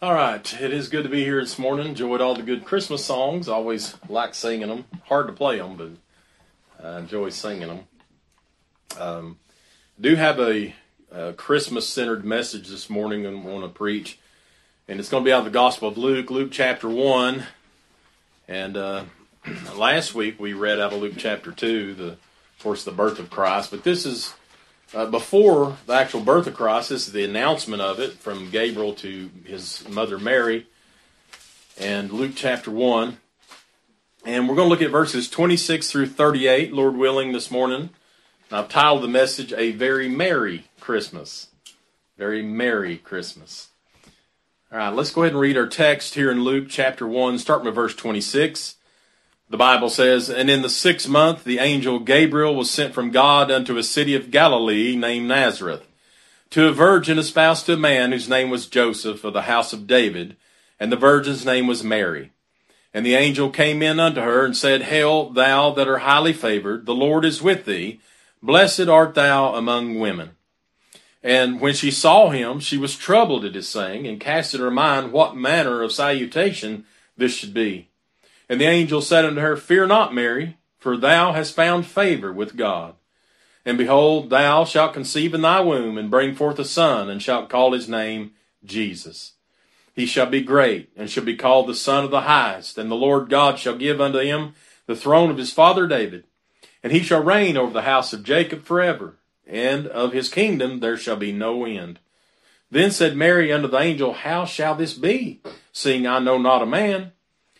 All right, it is good to be here this morning. Enjoyed all the good Christmas songs. Always like singing them. Hard to play them, but I enjoy singing them. Um, do have a, a Christmas-centered message this morning and want to preach, and it's going to be out of the Gospel of Luke, Luke chapter one. And uh, last week we read out of Luke chapter two, the of course the birth of Christ. But this is uh, before the actual birth of Christ, this is the announcement of it from Gabriel to his mother Mary, and Luke chapter 1. And we're going to look at verses 26 through 38, Lord willing, this morning. And I've titled the message, A Very Merry Christmas. Very Merry Christmas. All right, let's go ahead and read our text here in Luke chapter 1, starting with verse 26. The Bible says, And in the sixth month the angel Gabriel was sent from God unto a city of Galilee named Nazareth, to a virgin espoused to a man whose name was Joseph of the house of David, and the virgin's name was Mary. And the angel came in unto her and said, Hail, thou that art highly favored, the Lord is with thee. Blessed art thou among women. And when she saw him, she was troubled at his saying, and cast in her mind what manner of salutation this should be. And the angel said unto her, Fear not, Mary, for thou hast found favor with God. And behold, thou shalt conceive in thy womb, and bring forth a son, and shalt call his name Jesus. He shall be great, and shall be called the Son of the Highest, and the Lord God shall give unto him the throne of his father David. And he shall reign over the house of Jacob forever, and of his kingdom there shall be no end. Then said Mary unto the angel, How shall this be, seeing I know not a man?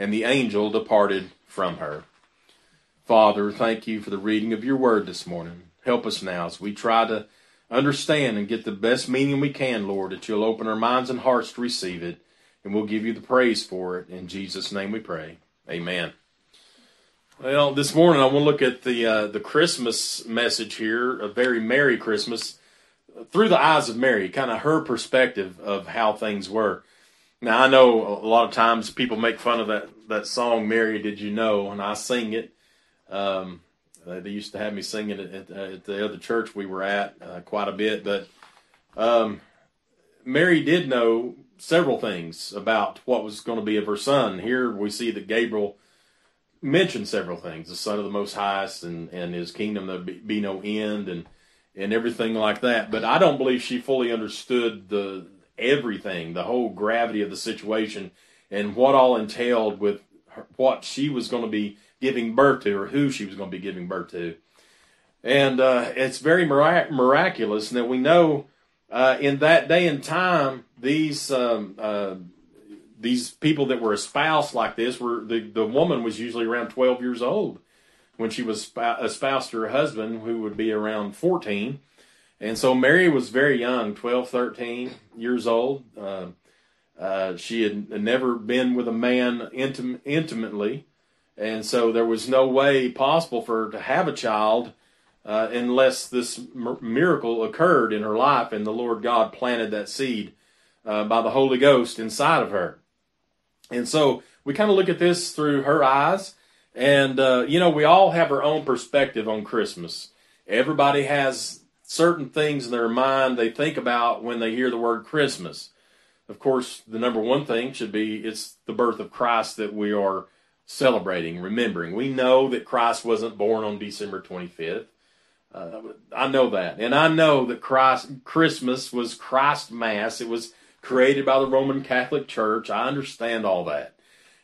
and the angel departed from her. Father, thank you for the reading of your word this morning. Help us now as we try to understand and get the best meaning we can, Lord, that you'll open our minds and hearts to receive it, and we'll give you the praise for it. In Jesus' name we pray. Amen. Well, this morning I want to look at the uh, the Christmas message here, a very Merry Christmas, through the eyes of Mary, kind of her perspective of how things were. Now I know a lot of times people make fun of that that song "Mary Did You Know," and I sing it. Um, they used to have me sing it at, at the other church we were at uh, quite a bit, but um, Mary did know several things about what was going to be of her son. Here we see that Gabriel mentioned several things: the Son of the Most Highest, and and His kingdom there be, be no end, and and everything like that. But I don't believe she fully understood the everything, the whole gravity of the situation, and what all entailed with her, what she was going to be giving birth to, or who she was going to be giving birth to. And uh, it's very mirac- miraculous that we know uh, in that day and time, these um, uh, these people that were espoused like this were the, the woman was usually around 12 years old when she was espoused to her husband, who would be around 14 and so Mary was very young, 12, 13 years old. Uh, uh, she had never been with a man intim- intimately. And so there was no way possible for her to have a child uh, unless this miracle occurred in her life and the Lord God planted that seed uh, by the Holy Ghost inside of her. And so we kind of look at this through her eyes. And, uh, you know, we all have our own perspective on Christmas. Everybody has certain things in their mind they think about when they hear the word Christmas. Of course, the number one thing should be it's the birth of Christ that we are celebrating, remembering. We know that Christ wasn't born on December 25th. Uh, I know that. And I know that Christ, Christmas was Christ Mass. It was created by the Roman Catholic Church. I understand all that.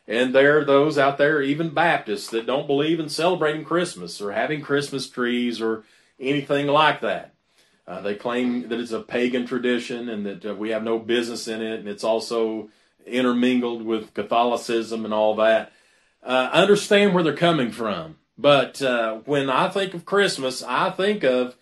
And there are those out there, even Baptists, that don't believe in celebrating Christmas or having Christmas trees or anything like that. Uh, they claim that it's a pagan tradition and that uh, we have no business in it, and it's also intermingled with Catholicism and all that. Uh, I understand where they're coming from, but uh, when I think of Christmas, I think of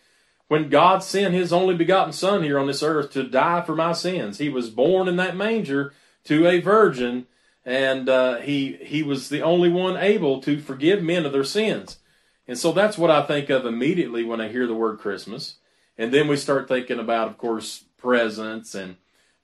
when God sent His only begotten Son here on this earth to die for my sins. He was born in that manger to a virgin, and uh, he he was the only one able to forgive men of their sins. And so that's what I think of immediately when I hear the word Christmas. And then we start thinking about, of course, presents and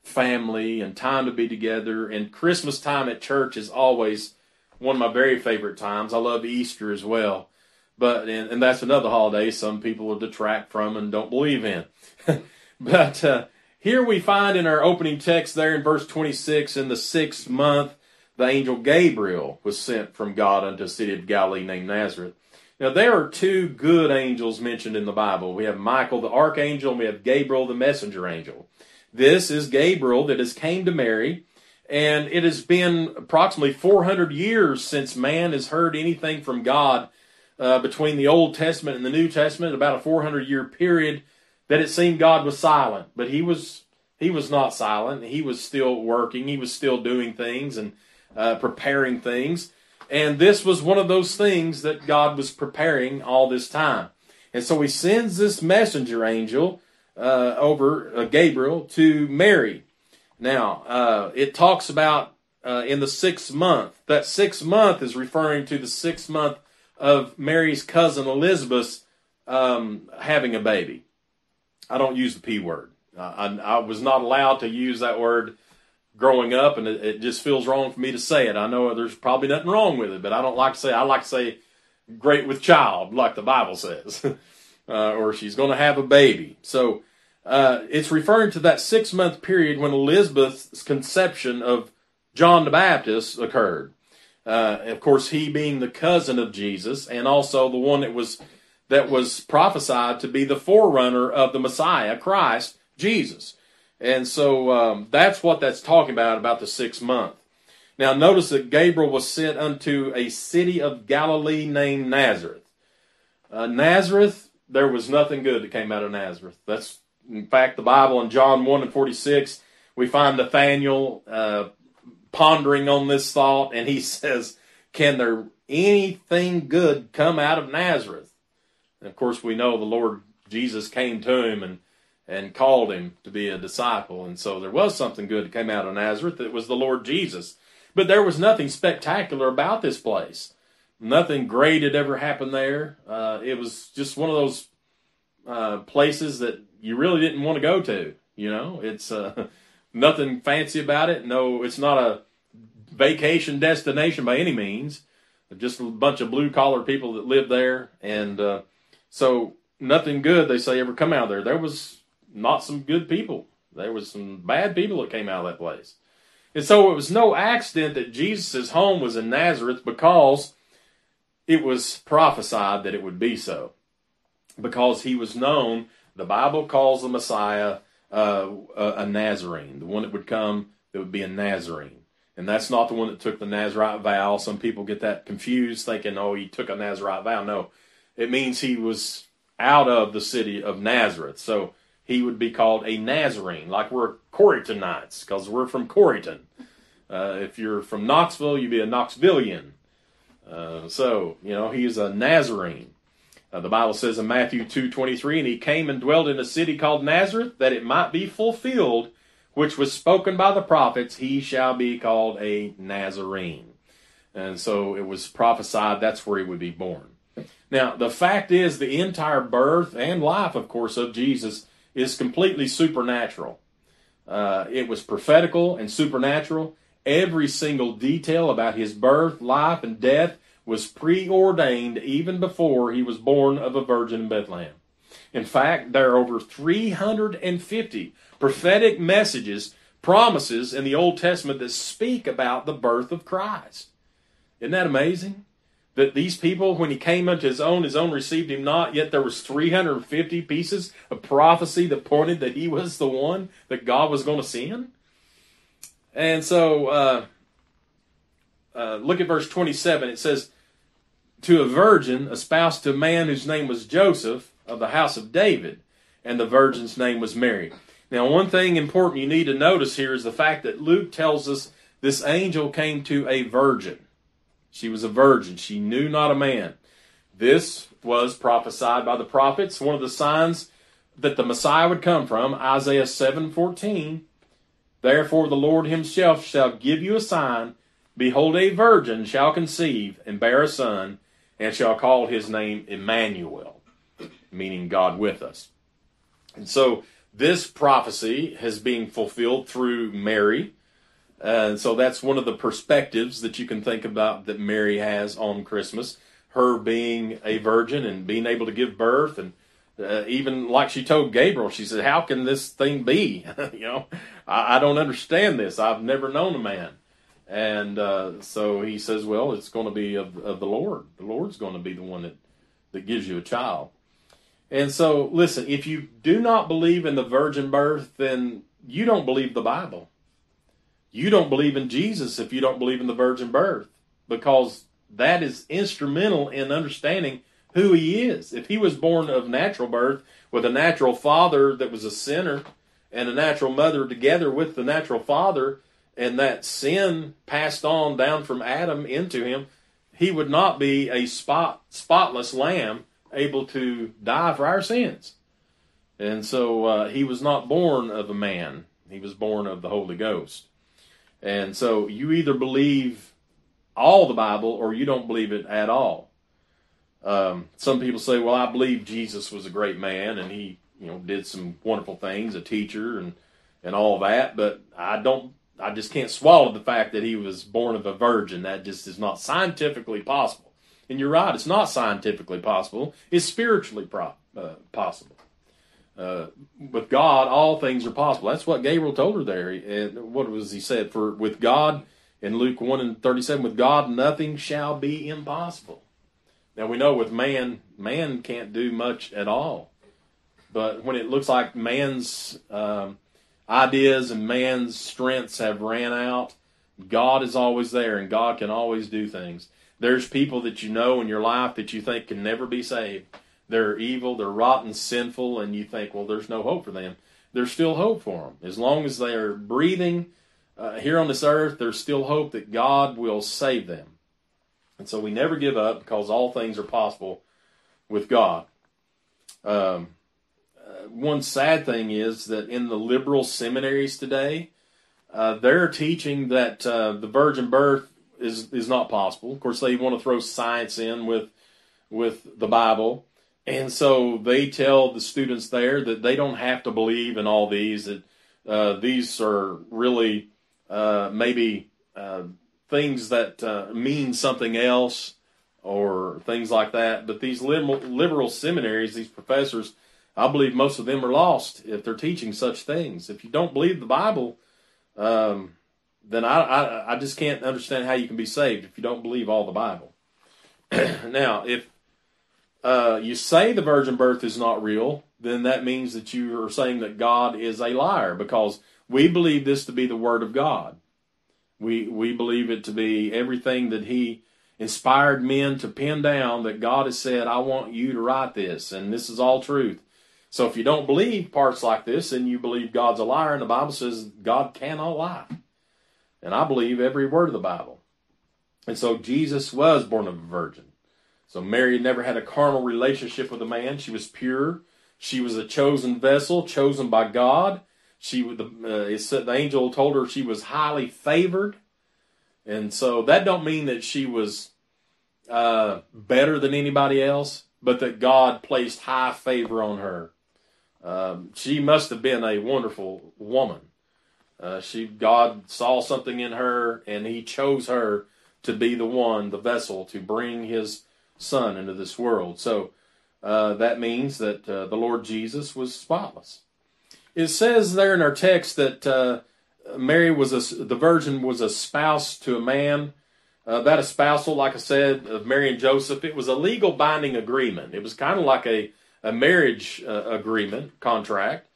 family and time to be together. And Christmas time at church is always one of my very favorite times. I love Easter as well. But and, and that's another holiday some people will detract from and don't believe in. but uh, here we find in our opening text there in verse 26 in the sixth month, the angel Gabriel was sent from God unto a city of Galilee named Nazareth. Now, there are two good angels mentioned in the Bible. We have Michael the archangel, and we have Gabriel the messenger angel. This is Gabriel that has came to Mary, and it has been approximately 400 years since man has heard anything from God uh, between the Old Testament and the New Testament, about a 400 year period that it seemed God was silent, but he was he was not silent. He was still working. He was still doing things and uh, preparing things. And this was one of those things that God was preparing all this time. And so he sends this messenger angel uh, over uh, Gabriel to Mary. Now, uh, it talks about uh, in the sixth month. That sixth month is referring to the sixth month of Mary's cousin Elizabeth um, having a baby. I don't use the P word. I, I, was not allowed to use that word growing up, and it, it, just feels wrong for me to say it. I know there's probably nothing wrong with it, but I don't like to say. I like to say "great with child," like the Bible says, uh, or she's going to have a baby. So uh, it's referring to that six month period when Elizabeth's conception of John the Baptist occurred. Uh, of course, he being the cousin of Jesus, and also the one that was that was prophesied to be the forerunner of the Messiah, Christ Jesus. And so um, that's what that's talking about about the sixth month. Now, notice that Gabriel was sent unto a city of Galilee named Nazareth. Uh, Nazareth, there was nothing good that came out of Nazareth. That's in fact the Bible in John one and forty six. We find Nathaniel uh, pondering on this thought, and he says, Can there anything good come out of Nazareth? And of course, we know the Lord Jesus came to him and, and called him to be a disciple. And so there was something good that came out of Nazareth. It was the Lord Jesus. But there was nothing spectacular about this place. Nothing great had ever happened there. Uh, it was just one of those uh, places that you really didn't want to go to. You know, it's uh, nothing fancy about it. No, it's not a vacation destination by any means. Just a bunch of blue collar people that live there, and uh, so nothing good they say ever come out of there. There was not some good people. There was some bad people that came out of that place. And so it was no accident that Jesus' home was in Nazareth because it was prophesied that it would be so. Because he was known, the Bible calls the Messiah uh, a, Nazarene, the one that would come that would be a Nazarene. And that's not the one that took the Nazarite vow. Some people get that confused, thinking, oh, he took a Nazarite vow. No, it means he was out of the city of Nazareth. So he would be called a Nazarene, like we're Corrytonites, because we're from Corryton. Uh, if you're from Knoxville, you'd be a Knoxvillian. Uh, so, you know, he's a Nazarene. Uh, the Bible says in Matthew 2:23, and he came and dwelt in a city called Nazareth, that it might be fulfilled, which was spoken by the prophets, he shall be called a Nazarene. And so it was prophesied that's where he would be born. Now, the fact is, the entire birth and life, of course, of Jesus is completely supernatural. Uh, it was prophetical and supernatural. Every single detail about his birth, life, and death was preordained even before he was born of a virgin in Bethlehem. In fact, there are over 350 prophetic messages, promises in the Old Testament that speak about the birth of Christ. Isn't that amazing? That these people, when he came unto his own, his own received him not, yet there was 350 pieces of prophecy that pointed that he was the one that God was going to send. And so, uh, uh, look at verse 27. It says, To a virgin, espoused to a man whose name was Joseph of the house of David, and the virgin's name was Mary. Now, one thing important you need to notice here is the fact that Luke tells us this angel came to a virgin. She was a virgin. She knew not a man. This was prophesied by the prophets. One of the signs that the Messiah would come from, Isaiah 7:14, Therefore the Lord himself shall give you a sign. Behold, a virgin shall conceive and bear a son, and shall call his name Emmanuel, meaning God with us. And so this prophecy has been fulfilled through Mary. And so that's one of the perspectives that you can think about that Mary has on Christmas. Her being a virgin and being able to give birth and uh, even like she told Gabriel, she said, "How can this thing be? you know, I, I, don't understand this. I've never known a man." And uh, so he says, "Well, it's going to be of, of the Lord. The Lord's going to be the one that that gives you a child." And so, listen, if you do not believe in the virgin birth, then you don't believe the Bible. You don't believe in Jesus if you don't believe in the virgin birth, because that is instrumental in understanding who he is. If he was born of natural birth with a natural father that was a sinner and a natural mother together with the natural father, and that sin passed on down from Adam into him, he would not be a spot spotless lamb able to die for our sins. And so uh, he was not born of a man; he was born of the Holy Ghost. And so you either believe all the Bible or you don't believe it at all. Um, some people say, well, I believe Jesus was a great man and he, you know, did some wonderful things, a teacher and, and all that, but I don't, I just can't swallow the fact that he was born of a virgin. That just is not scientifically possible. And you're right, it's not scientifically possible. It's spiritually pro- uh, possible. Uh, with God, all things are possible. That's what Gabriel told her there. And what was he said? For with God, in Luke 1 and 37, with God, nothing shall be impossible. Now we know with man, man can't do much at all. But when it looks like man's um, ideas and man's strengths have ran out, God is always there and God can always do things. There's people that you know in your life that you think can never be saved. They're evil, they're rotten, sinful, and you think, well, there's no hope for them. There's still hope for them. As long as they're breathing uh, here on this earth, there's still hope that God will save them. And so we never give up because all things are possible with God. Um, uh, one sad thing is that in the liberal seminaries today, uh, they're teaching that uh, the virgin birth is is not possible. Of course, they want to throw science in with with the Bible, and so they tell the students there that they don't have to believe in all these. That uh, these are really uh, maybe uh, things that uh, mean something else or things like that. But these liberal, liberal seminaries, these professors, I believe most of them are lost if they're teaching such things. If you don't believe the Bible, um, then I, I, I just can't understand how you can be saved if you don't believe all the Bible. now, if uh, you say the virgin birth is not real, then that means that you are saying that God is a liar because we believe this to be the Word of God. We we believe it to be everything that he inspired men to pin down that God has said, I want you to write this, and this is all truth. So if you don't believe parts like this, then you believe God's a liar, and the Bible says God cannot lie. And I believe every word of the Bible. And so Jesus was born of a virgin. So Mary never had a carnal relationship with a man. She was pure. She was a chosen vessel, chosen by God. She the uh, the angel told her she was highly favored, and so that don't mean that she was uh, better than anybody else, but that God placed high favor on her. Um, she must have been a wonderful woman. Uh, she God saw something in her, and He chose her to be the one, the vessel, to bring His Son into this world. So uh, that means that uh, the Lord Jesus was spotless it says there in our text that uh, Mary was a, the virgin was a spouse to a man. Uh, that espousal, like I said, of Mary and Joseph, it was a legal binding agreement. It was kind of like a, a marriage uh, agreement contract.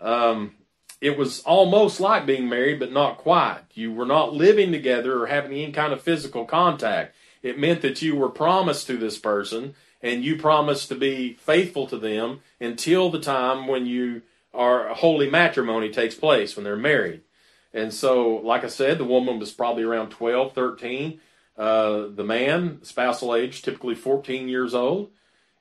Um, it was almost like being married, but not quite. You were not living together or having any kind of physical contact. It meant that you were promised to this person and you promised to be faithful to them until the time when you our holy matrimony takes place when they're married. And so, like I said, the woman was probably around 12, 13. Uh, the man, spousal age, typically 14 years old.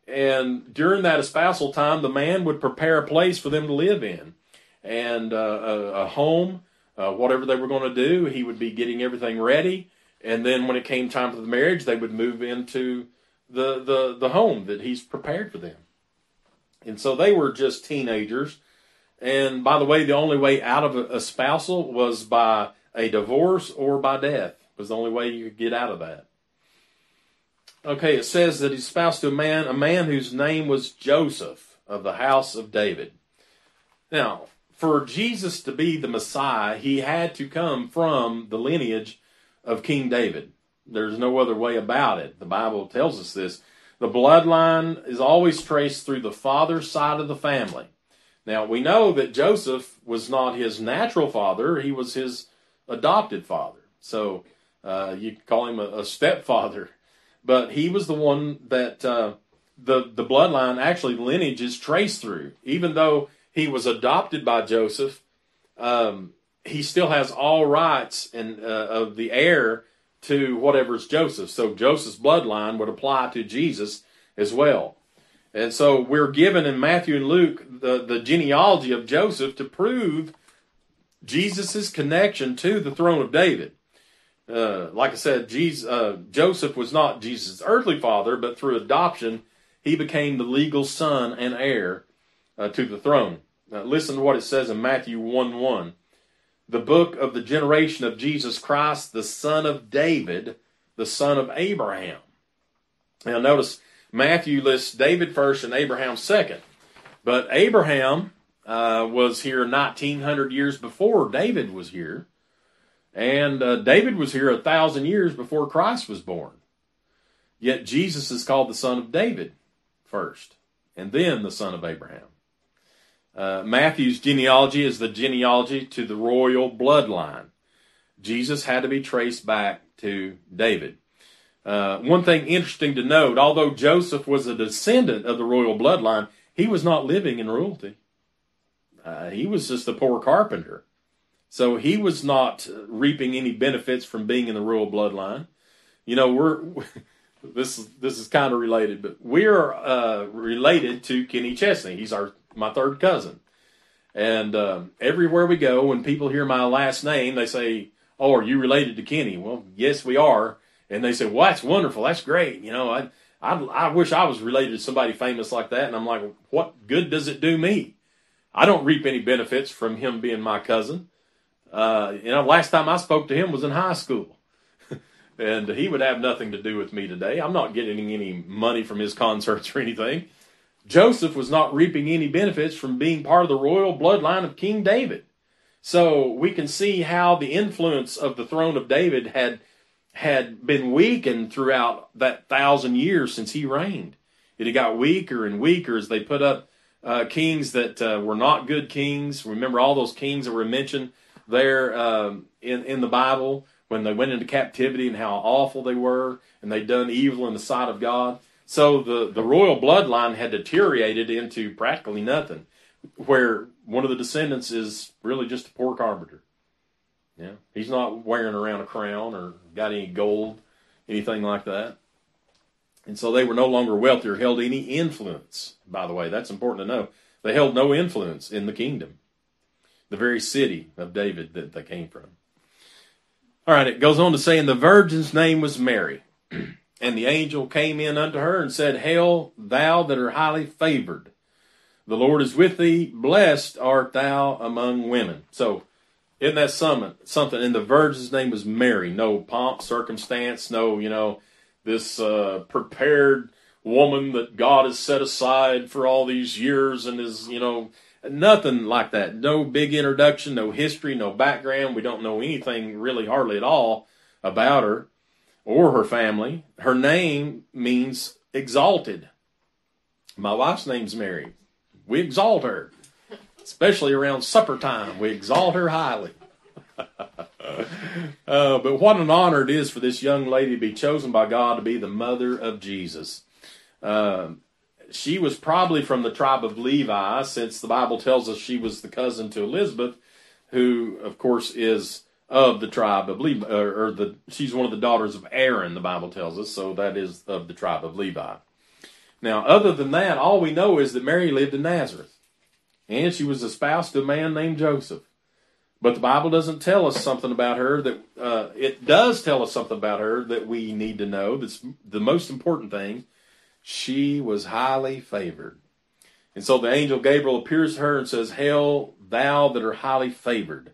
And during that espousal time, the man would prepare a place for them to live in and uh, a, a, home uh, whatever they were going to do. He would be getting everything ready, and then when it came time for the marriage, they would move into the the the home that he's prepared for them. And so they were just teenagers. And by the way, the only way out of a, spousal was by a divorce or by death. Was the only way you could get out of that. Okay, it says that he's spouse to a man, a man whose name was Joseph of the house of David. Now, for Jesus to be the Messiah, he had to come from the lineage of King David. There's no other way about it. The Bible tells us this. The bloodline is always traced through the father's side of the family. Now, we know that Joseph was not his natural father, he was his adopted father. So, uh, you call him a, a stepfather but he was the one that uh, the the bloodline actually lineage is traced through. Even though he was adopted by Joseph, um, he still has all rights and uh, of the heir to whatever's Joseph. So Joseph's bloodline would apply to Jesus as well. And so we're given in Matthew and Luke the, the genealogy of Joseph to prove Jesus' connection to the throne of David uh, like I said, Jesus, uh, Joseph was not Jesus' earthly father, but through adoption, he became the legal son and heir uh, to the throne. Now, listen to what it says in Matthew 1 1. The book of the generation of Jesus Christ, the son of David, the son of Abraham. Now, notice Matthew lists David first and Abraham second. But Abraham uh, was here 1900 years before David was here. And uh, David was here a thousand years before Christ was born. Yet Jesus is called the son of David first, and then the son of Abraham. Uh, Matthew's genealogy is the genealogy to the royal bloodline. Jesus had to be traced back to David. Uh, one thing interesting to note although Joseph was a descendant of the royal bloodline, he was not living in royalty. Uh, he was just a poor carpenter. So he was not reaping any benefits from being in the royal bloodline. You know, we're this is this is kind of related, but we're uh, related to Kenny Chesney. He's our my third cousin, and uh, everywhere we go, when people hear my last name, they say, "Oh, are you related to Kenny?" Well, yes, we are, and they say, "Well, that's wonderful. That's great." You know, I I, I wish I was related to somebody famous like that, and I'm like, what good does it do me? I don't reap any benefits from him being my cousin. Uh, you know, last time I spoke to him was in high school. and he would have nothing to do with me today. I'm not getting any money from his concerts or anything. Joseph was not reaping any benefits from being part of the royal bloodline of King David. So we can see how the influence of the throne of David had had been weakened throughout that thousand years since he reigned. It had got weaker and weaker as they put up uh, kings that uh, were not good kings. Remember all those kings that were mentioned there um, in in the Bible when they went into captivity and how awful they were and they'd done evil in the sight of God. So the the royal bloodline had deteriorated into practically nothing, where one of the descendants is really just a poor carpenter. Yeah, he's not wearing around a crown or got any gold, anything like that. And so they were no longer wealthy or held any influence. By the way, that's important to know. They held no influence in the kingdom the very city of David that they came from. All right, it goes on to say, and the virgin's name was Mary. and the angel came in unto her and said, Hail, thou that art highly favored. The Lord is with thee. Blessed art thou among women. So, in that summit, something, and the virgin's name was Mary. No pomp, circumstance, no, you know, this uh, prepared woman that God has set aside for all these years and is, you know, Nothing like that. No big introduction, no history, no background. We don't know anything really hardly at all about her or her family. Her name means exalted. My wife's name's Mary. We exalt her, especially around supper time. We exalt her highly. uh, but what an honor it is for this young lady to be chosen by God to be the mother of Jesus. Uh, she was probably from the tribe of Levi, since the Bible tells us she was the cousin to Elizabeth, who, of course, is of the tribe of Levi, or, the she's one of the daughters of Aaron. The Bible tells us, so that is of the tribe of Levi. Now, other than that, all we know is that Mary lived in Nazareth, and she was espoused to a man named Joseph. But the Bible doesn't tell us something about her that uh, it does tell us something about her that we need to know. That's the most important thing. She was highly favored. And so the angel Gabriel appears to her and says, Hail, thou that are highly favored.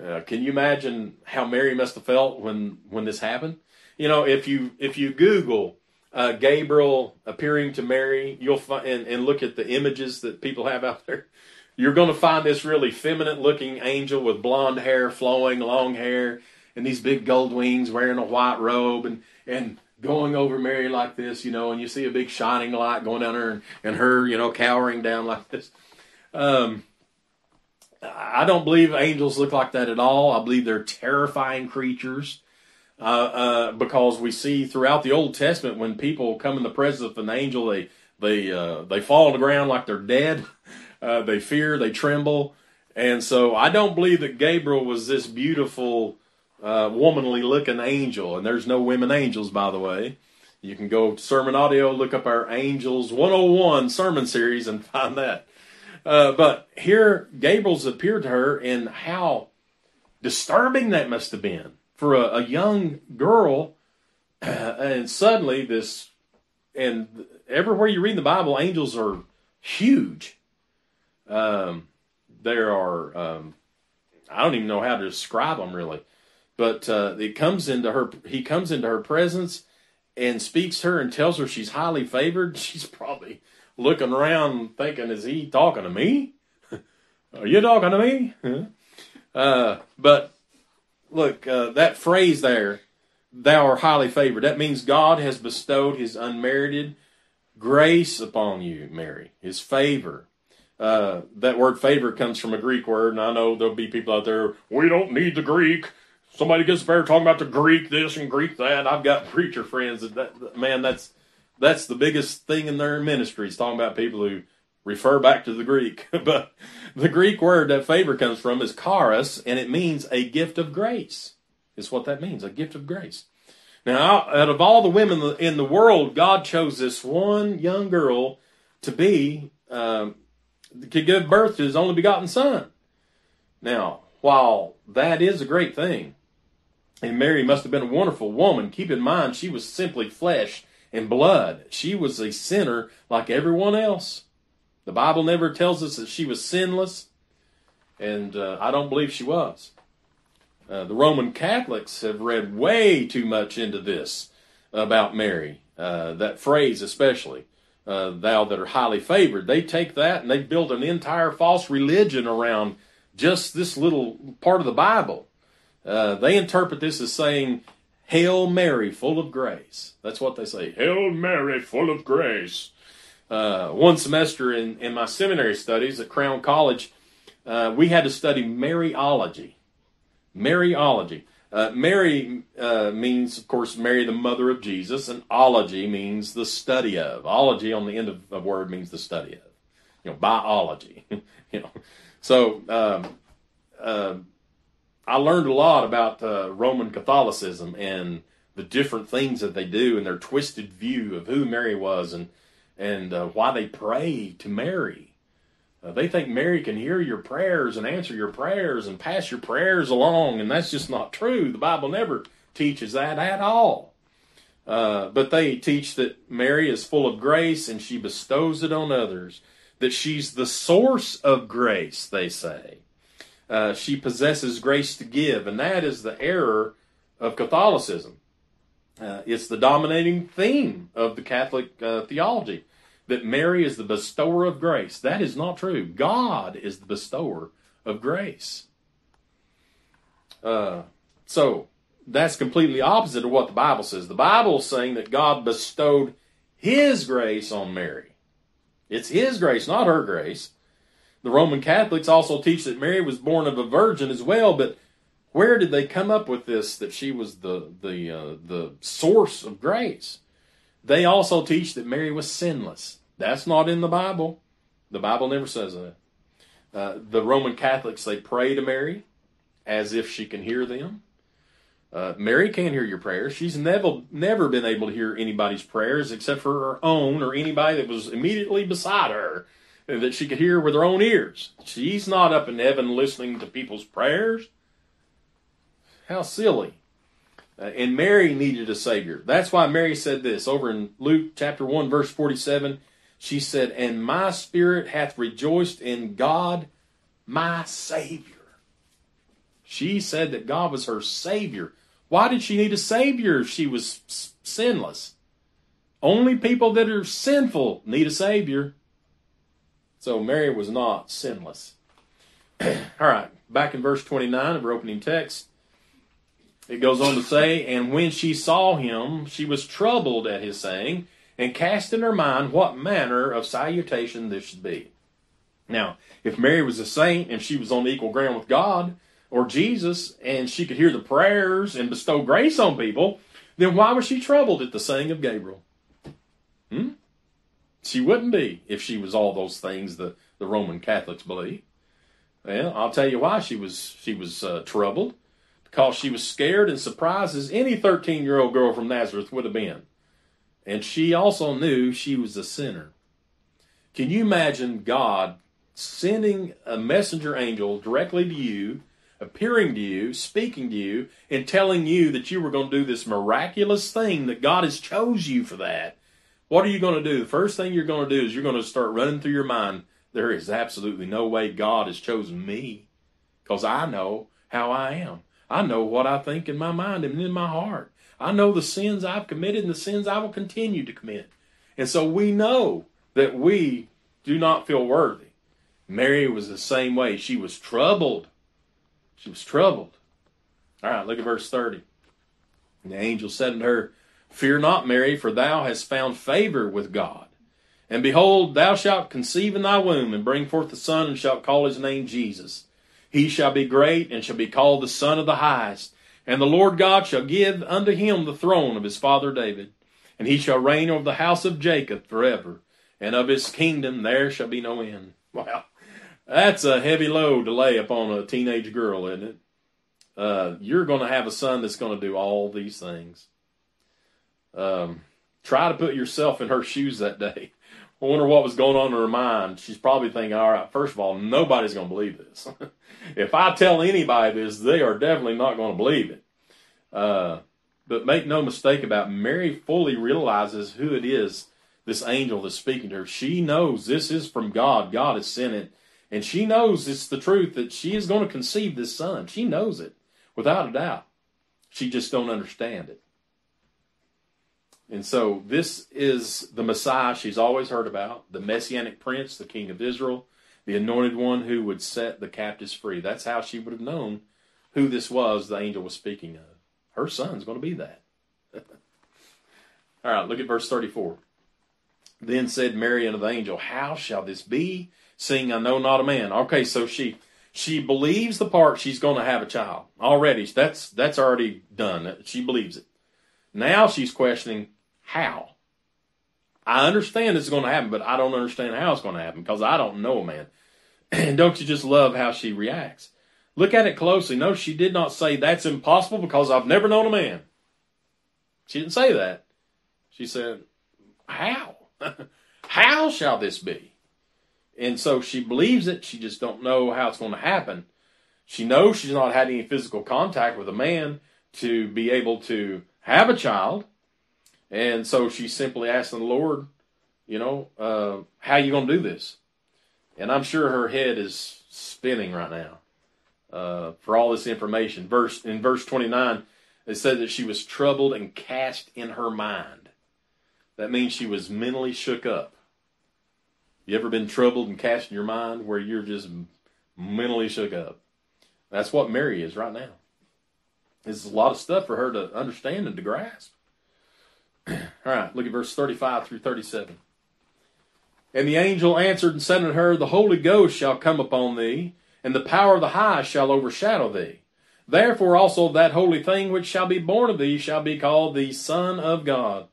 Uh, can you imagine how Mary must have felt when, when this happened? You know, if you if you Google uh, Gabriel appearing to Mary, you'll find and, and look at the images that people have out there. You're going to find this really feminine looking angel with blonde hair flowing, long hair, and these big gold wings, wearing a white robe, and and going over Mary like this, you know, and you see a big shining light going down her and, and her, you know, cowering down like this. Um, I don't believe angels look like that at all. I believe they're terrifying creatures. Uh, uh, because we see throughout the Old Testament when people come in the presence of an angel, they they uh, they fall on the ground like they're dead. Uh, they fear, they tremble, and so I don't believe that Gabriel was this beautiful, uh, womanly looking angel. And there's no women angels, by the way. You can go to Sermon Audio, look up our Angels 101 sermon series, and find that. Uh, but here, Gabriel's appeared to her, and how disturbing that must have been for a, a young girl. and suddenly, this, and everywhere you read in the Bible, angels are huge. Um, there are, um, I don't even know how to describe them really, but uh, it comes into her. He comes into her presence and speaks to her and tells her she's highly favored. She's probably looking around thinking, is he talking to me? Are you talking to me? Uh, but look, uh, that phrase there, thou art highly favored, that means God has bestowed his unmerited grace upon you, Mary, his favor. Uh, that word favor comes from a Greek word, and I know there'll be people out there, we don't need the Greek. Somebody gets there talking about the Greek this and Greek that. I've got preacher friends that, that man, that's that's the biggest thing in their ministries, talking about people who refer back to the Greek. but the Greek word that favor comes from is charis, and it means a gift of grace. Is what that means, a gift of grace. Now, out of all the women in the world, God chose this one young girl to be, um, to give birth to his only begotten son. Now, while that is a great thing, and Mary must have been a wonderful woman, keep in mind she was simply flesh and blood. She was a sinner like everyone else. The Bible never tells us that she was sinless, and uh, I don't believe she was. Uh, the Roman Catholics have read way too much into this about Mary, uh, that phrase especially, uh, thou that are highly favored. They take that and they build an entire false religion around just this little part of the Bible. Uh, they interpret this as saying Hail Mary, full of grace. That's what they say. Hail Mary, full of grace. Uh, one semester in, in my seminary studies at Crown College, uh, we had to study Maryology. Maryology. Uh, Mary uh, means, of course, Mary, the mother of Jesus, and ology means the study of. Ology on the end of a word means the study of. You know, biology. you know, so um, uh, I learned a lot about uh, Roman Catholicism and the different things that they do and their twisted view of who Mary was and and uh, why they pray to Mary. Uh, they think Mary can hear your prayers and answer your prayers and pass your prayers along, and that's just not true. The Bible never teaches that at all. Uh, but they teach that Mary is full of grace and she bestows it on others. That she's the source of grace, they say. Uh, she possesses grace to give, and that is the error of Catholicism. Uh, it's the dominating theme of the Catholic uh, theology that Mary is the bestower of grace. That is not true. God is the bestower of grace. Uh, so that's completely opposite of what the Bible says. The Bible is saying that God bestowed His grace on Mary. It's His grace, not her grace. The Roman Catholics also teach that Mary was born of a virgin as well, but where did they come up with this that she was the the uh, the source of grace? They also teach that Mary was sinless. That's not in the Bible. The Bible never says that. Uh, the Roman Catholics they pray to Mary as if she can hear them. Uh, Mary can't hear your prayers. She's never never been able to hear anybody's prayers except for her own or anybody that was immediately beside her that she could hear with her own ears. She's not up in heaven listening to people's prayers. How silly. Uh, and Mary needed a Savior. That's why Mary said this over in Luke chapter 1, verse 47. She said, And my spirit hath rejoiced in God, my Savior. She said that God was her Savior. Why did she need a Savior if she was sinless? Only people that are sinful need a Savior. So Mary was not sinless. All right, back in verse 29 of our opening text. It goes on to say, And when she saw him, she was troubled at his saying, and cast in her mind what manner of salutation this should be. Now, if Mary was a saint and she was on equal ground with God or Jesus, and she could hear the prayers and bestow grace on people, then why was she troubled at the saying of Gabriel? Hmm? She wouldn't be if she was all those things the, the Roman Catholics believe. Well, I'll tell you why she was she was uh, troubled because she was scared and surprised as any 13 year old girl from Nazareth would have been. And she also knew she was a sinner. Can you imagine God sending a messenger angel directly to you, appearing to you, speaking to you, and telling you that you were going to do this miraculous thing, that God has chose you for that? What are you going to do? The first thing you're going to do is you're going to start running through your mind, there is absolutely no way God has chosen me because I know how I am. I know what I think in my mind and in my heart. I know the sins I've committed and the sins I will continue to commit. And so we know that we do not feel worthy. Mary was the same way. She was troubled. She was troubled. All right, look at verse 30. And the angel said to her, Fear not, Mary, for thou hast found favor with God. And behold, thou shalt conceive in thy womb and bring forth a son, and shalt call his name Jesus. He shall be great and shall be called the Son of the Highest. And the Lord God shall give unto him the throne of his father David. And he shall reign over the house of Jacob forever. And of his kingdom there shall be no end. Wow. That's a heavy load to lay upon a teenage girl, isn't it? Uh, you're going to have a son that's going to do all these things. Um, try to put yourself in her shoes that day. I wonder what was going on in her mind. She's probably thinking, all right, first of all, nobody's going to believe this. if I tell anybody this, they are definitely not going to believe it. Uh, but make no mistake about Mary fully realizes who it is, this angel that's speaking to her. She knows this is from God. God has sent it. And she knows it's the truth that she is going to conceive this son. She knows it without a doubt. She just don't understand it. And so this is the Messiah she's always heard about, the Messianic Prince, the King of Israel, the anointed one who would set the captives free. That's how she would have known who this was the angel was speaking of. Her son's going to be that. All right, look at verse 34. Then said Mary unto the angel, How shall this be, seeing I know not a man? Okay, so she she believes the part she's going to have a child already. That's that's already done. She believes it. Now she's questioning how. I understand it's going to happen, but I don't understand how it's going to happen because I don't know man. And don't you just love how she reacts? Look at it closely. No, she did not say that's impossible because I've never known a man. She didn't say that. She said, How? how shall this be? And so she believes it. She just don't know how it's going to happen. She knows she's not had any physical contact with a man to be able to have a child. And so she's simply asking the Lord, you know, uh, how you going to do this? And I'm sure her head is spinning right now uh, for all this information. Verse in verse 29, it said that she was troubled and cast in her mind. That means she was mentally shook up. You ever been troubled and cast in your mind where you're just mentally shook up? That's what Mary is right now. It's a lot of stuff for her to understand and to grasp. All right, look at verse 35 through 37. And the angel answered and said unto her, The Holy Ghost shall come upon thee, and the power of the high shall overshadow thee. Therefore also that holy thing which shall be born of thee shall be called the Son of God.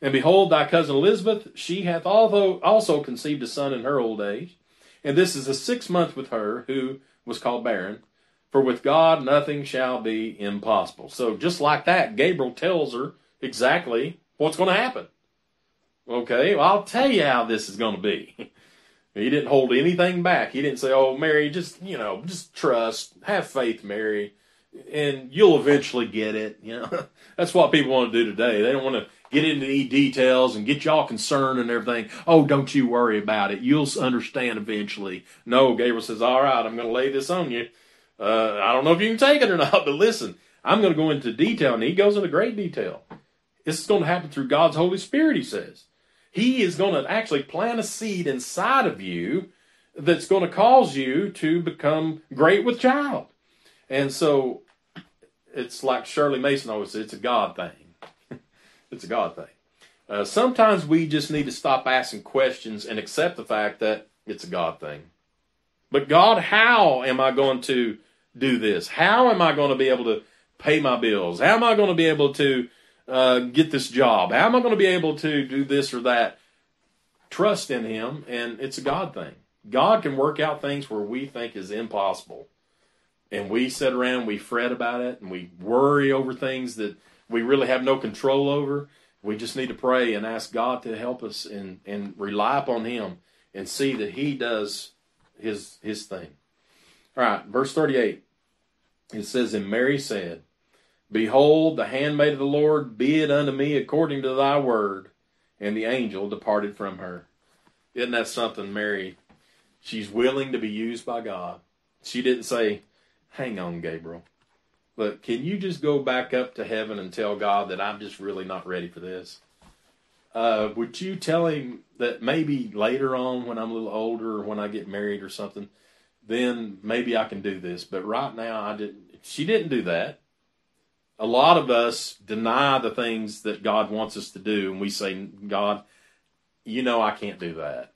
And behold, thy cousin Elizabeth, she hath also conceived a son in her old age. And this is the sixth month with her, who was called barren. For with God nothing shall be impossible. So just like that, Gabriel tells her exactly what's going to happen. Okay, well, I'll tell you how this is going to be. He didn't hold anything back. He didn't say, "Oh, Mary, just you know, just trust, have faith, Mary, and you'll eventually get it." You know, that's what people want to do today. They don't want to get into any details and get y'all concerned and everything. Oh, don't you worry about it. You'll understand eventually. No, Gabriel says, "All right, I'm going to lay this on you. Uh, I don't know if you can take it or not, but listen, I'm going to go into detail." And he goes into great detail. This is going to happen through God's Holy Spirit. He says. He is going to actually plant a seed inside of you that's going to cause you to become great with child. And so it's like Shirley Mason always says, it's a God thing. it's a God thing. Uh, sometimes we just need to stop asking questions and accept the fact that it's a God thing. But God, how am I going to do this? How am I going to be able to pay my bills? How am I going to be able to uh, get this job? How am I going to be able to do this or that? Trust in Him, and it's a God thing. God can work out things where we think is impossible. And we sit around, we fret about it, and we worry over things that we really have no control over. We just need to pray and ask God to help us and, and rely upon Him and see that He does His His thing. All right, verse 38. It says, And Mary said, Behold, the handmaid of the Lord, be it unto me according to thy word. And the angel departed from her. Isn't that something, Mary? She's willing to be used by God. She didn't say, Hang on, Gabriel. But can you just go back up to heaven and tell God that I'm just really not ready for this? Uh, would you tell him that maybe later on, when I'm a little older, or when I get married or something, then maybe I can do this? But right now, I didn't. She didn't do that a lot of us deny the things that God wants us to do, and we say, God, you know I can't do that.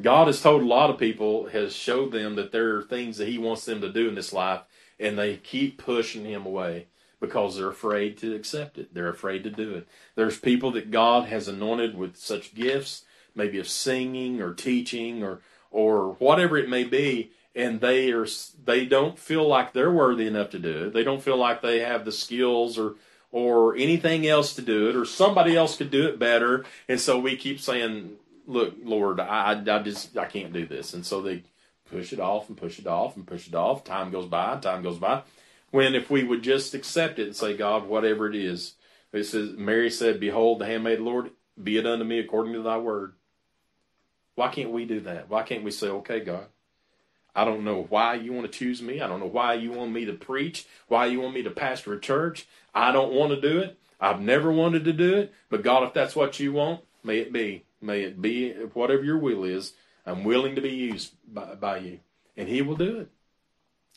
God has told a lot of people, has showed them that there are things that He wants them to do in this life, and they keep pushing Him away because they're afraid to accept it. They're afraid to do it. There's people that God has anointed with such gifts, maybe of singing or teaching or or whatever it may be, and they are they don't feel like they're worthy enough to do it. They don't feel like they have the skills or or anything else to do it, or somebody else could do it better. And so we keep saying, "Look, Lord, I I just I can't do this." And so they push it off and push it off and push it off. Time goes by, time goes by. When if we would just accept it and say, God, whatever it is, it says Mary said, "Behold, the handmaid of the Lord, be it unto me according to Thy word." Why can't we do that? Why can't we say, "Okay, God"? I don't know why you want to choose me. I don't know why you want me to preach, why you want me to pastor a church. I don't want to do it. I've never wanted to do it. But God, if that's what you want, may it be. May it be whatever your will is. I'm willing to be used by, by you. And He will do it.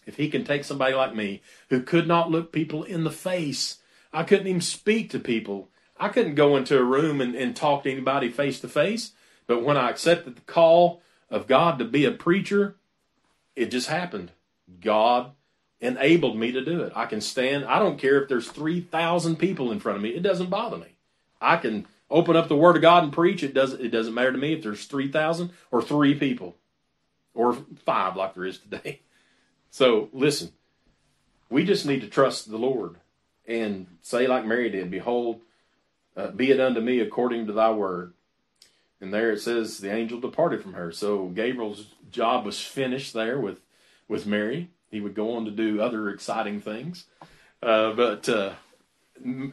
If He can take somebody like me who could not look people in the face, I couldn't even speak to people. I couldn't go into a room and, and talk to anybody face to face. But when I accepted the call of God to be a preacher, it just happened. God enabled me to do it. I can stand, I don't care if there's 3,000 people in front of me. It doesn't bother me. I can open up the Word of God and preach. It doesn't, it doesn't matter to me if there's 3,000 or three people or five like there is today. So listen, we just need to trust the Lord and say like Mary did, Behold, uh, be it unto me according to thy word. And there it says the angel departed from her. So Gabriel's job was finished there with with Mary. He would go on to do other exciting things, uh, but uh,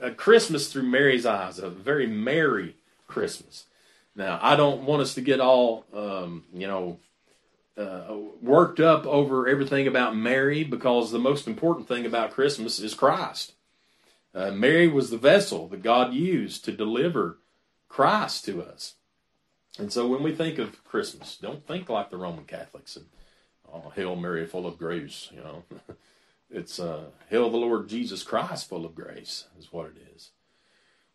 a Christmas through Mary's eyes, a very merry Christmas. Now, I don't want us to get all um, you know uh, worked up over everything about Mary because the most important thing about Christmas is Christ. Uh, Mary was the vessel that God used to deliver Christ to us. And so when we think of Christmas, don't think like the Roman Catholics and oh, Hail Mary, full of grace. You know, it's uh, Hail the Lord Jesus Christ, full of grace, is what it is.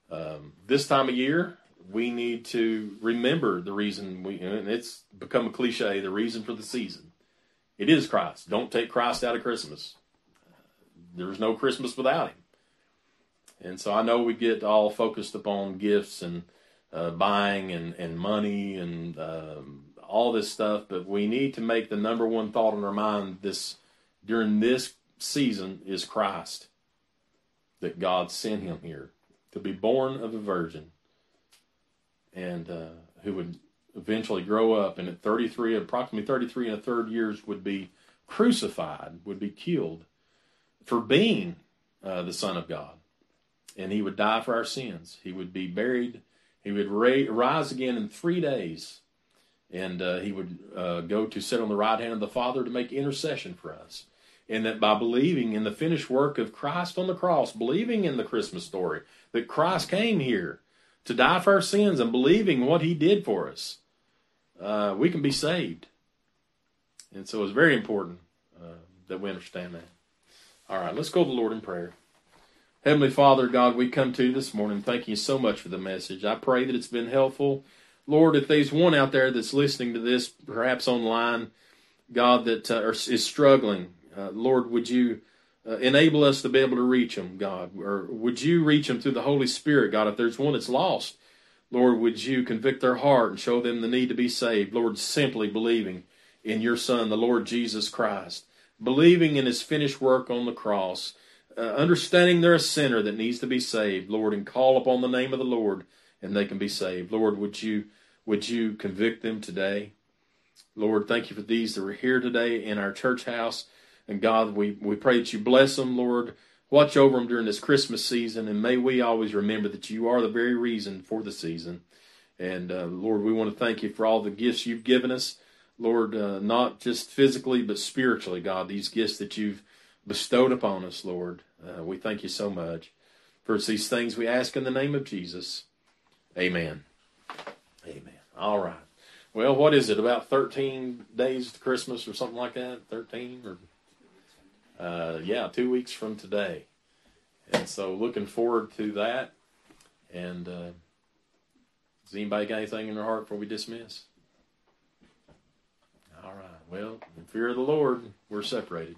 Um, this time of year, we need to remember the reason we, and it's become a cliche, the reason for the season. It is Christ. Don't take Christ out of Christmas. There's no Christmas without Him. And so I know we get all focused upon gifts and uh, buying and, and money and um, all this stuff, but we need to make the number one thought in our mind this during this season is Christ. That God sent him here to be born of a virgin and uh, who would eventually grow up and at 33, approximately 33 and a third years would be crucified, would be killed for being uh, the Son of God. And he would die for our sins. He would be buried. He would ra- rise again in three days. And uh, he would uh, go to sit on the right hand of the Father to make intercession for us. And that by believing in the finished work of Christ on the cross, believing in the Christmas story, that Christ came here to die for our sins and believing what he did for us, uh, we can be saved. And so it's very important uh, that we understand that. All right, let's go to the Lord in prayer. Heavenly Father, God, we come to you this morning. Thank you so much for the message. I pray that it's been helpful. Lord, if there's one out there that's listening to this, perhaps online, God, that uh, is struggling, uh, Lord, would you uh, enable us to be able to reach them, God? Or would you reach them through the Holy Spirit, God? If there's one that's lost, Lord, would you convict their heart and show them the need to be saved? Lord, simply believing in your Son, the Lord Jesus Christ, believing in his finished work on the cross, uh, understanding they're a sinner that needs to be saved, Lord, and call upon the name of the Lord and they can be saved. Lord, would you would you convict them today? Lord, thank you for these that are here today in our church house. And God, we, we pray that you bless them, Lord. Watch over them during this Christmas season, and may we always remember that you are the very reason for the season. And uh, Lord, we want to thank you for all the gifts you've given us, Lord, uh, not just physically, but spiritually, God, these gifts that you've bestowed upon us, Lord. Uh, we thank you so much. For these things we ask in the name of Jesus. Amen. Amen. All right. Well, what is it? About 13 days to Christmas or something like that? 13 or uh, yeah, two weeks from today. And so looking forward to that. And uh, does anybody got anything in their heart before we dismiss? All right. Well, in fear of the Lord, we're separated.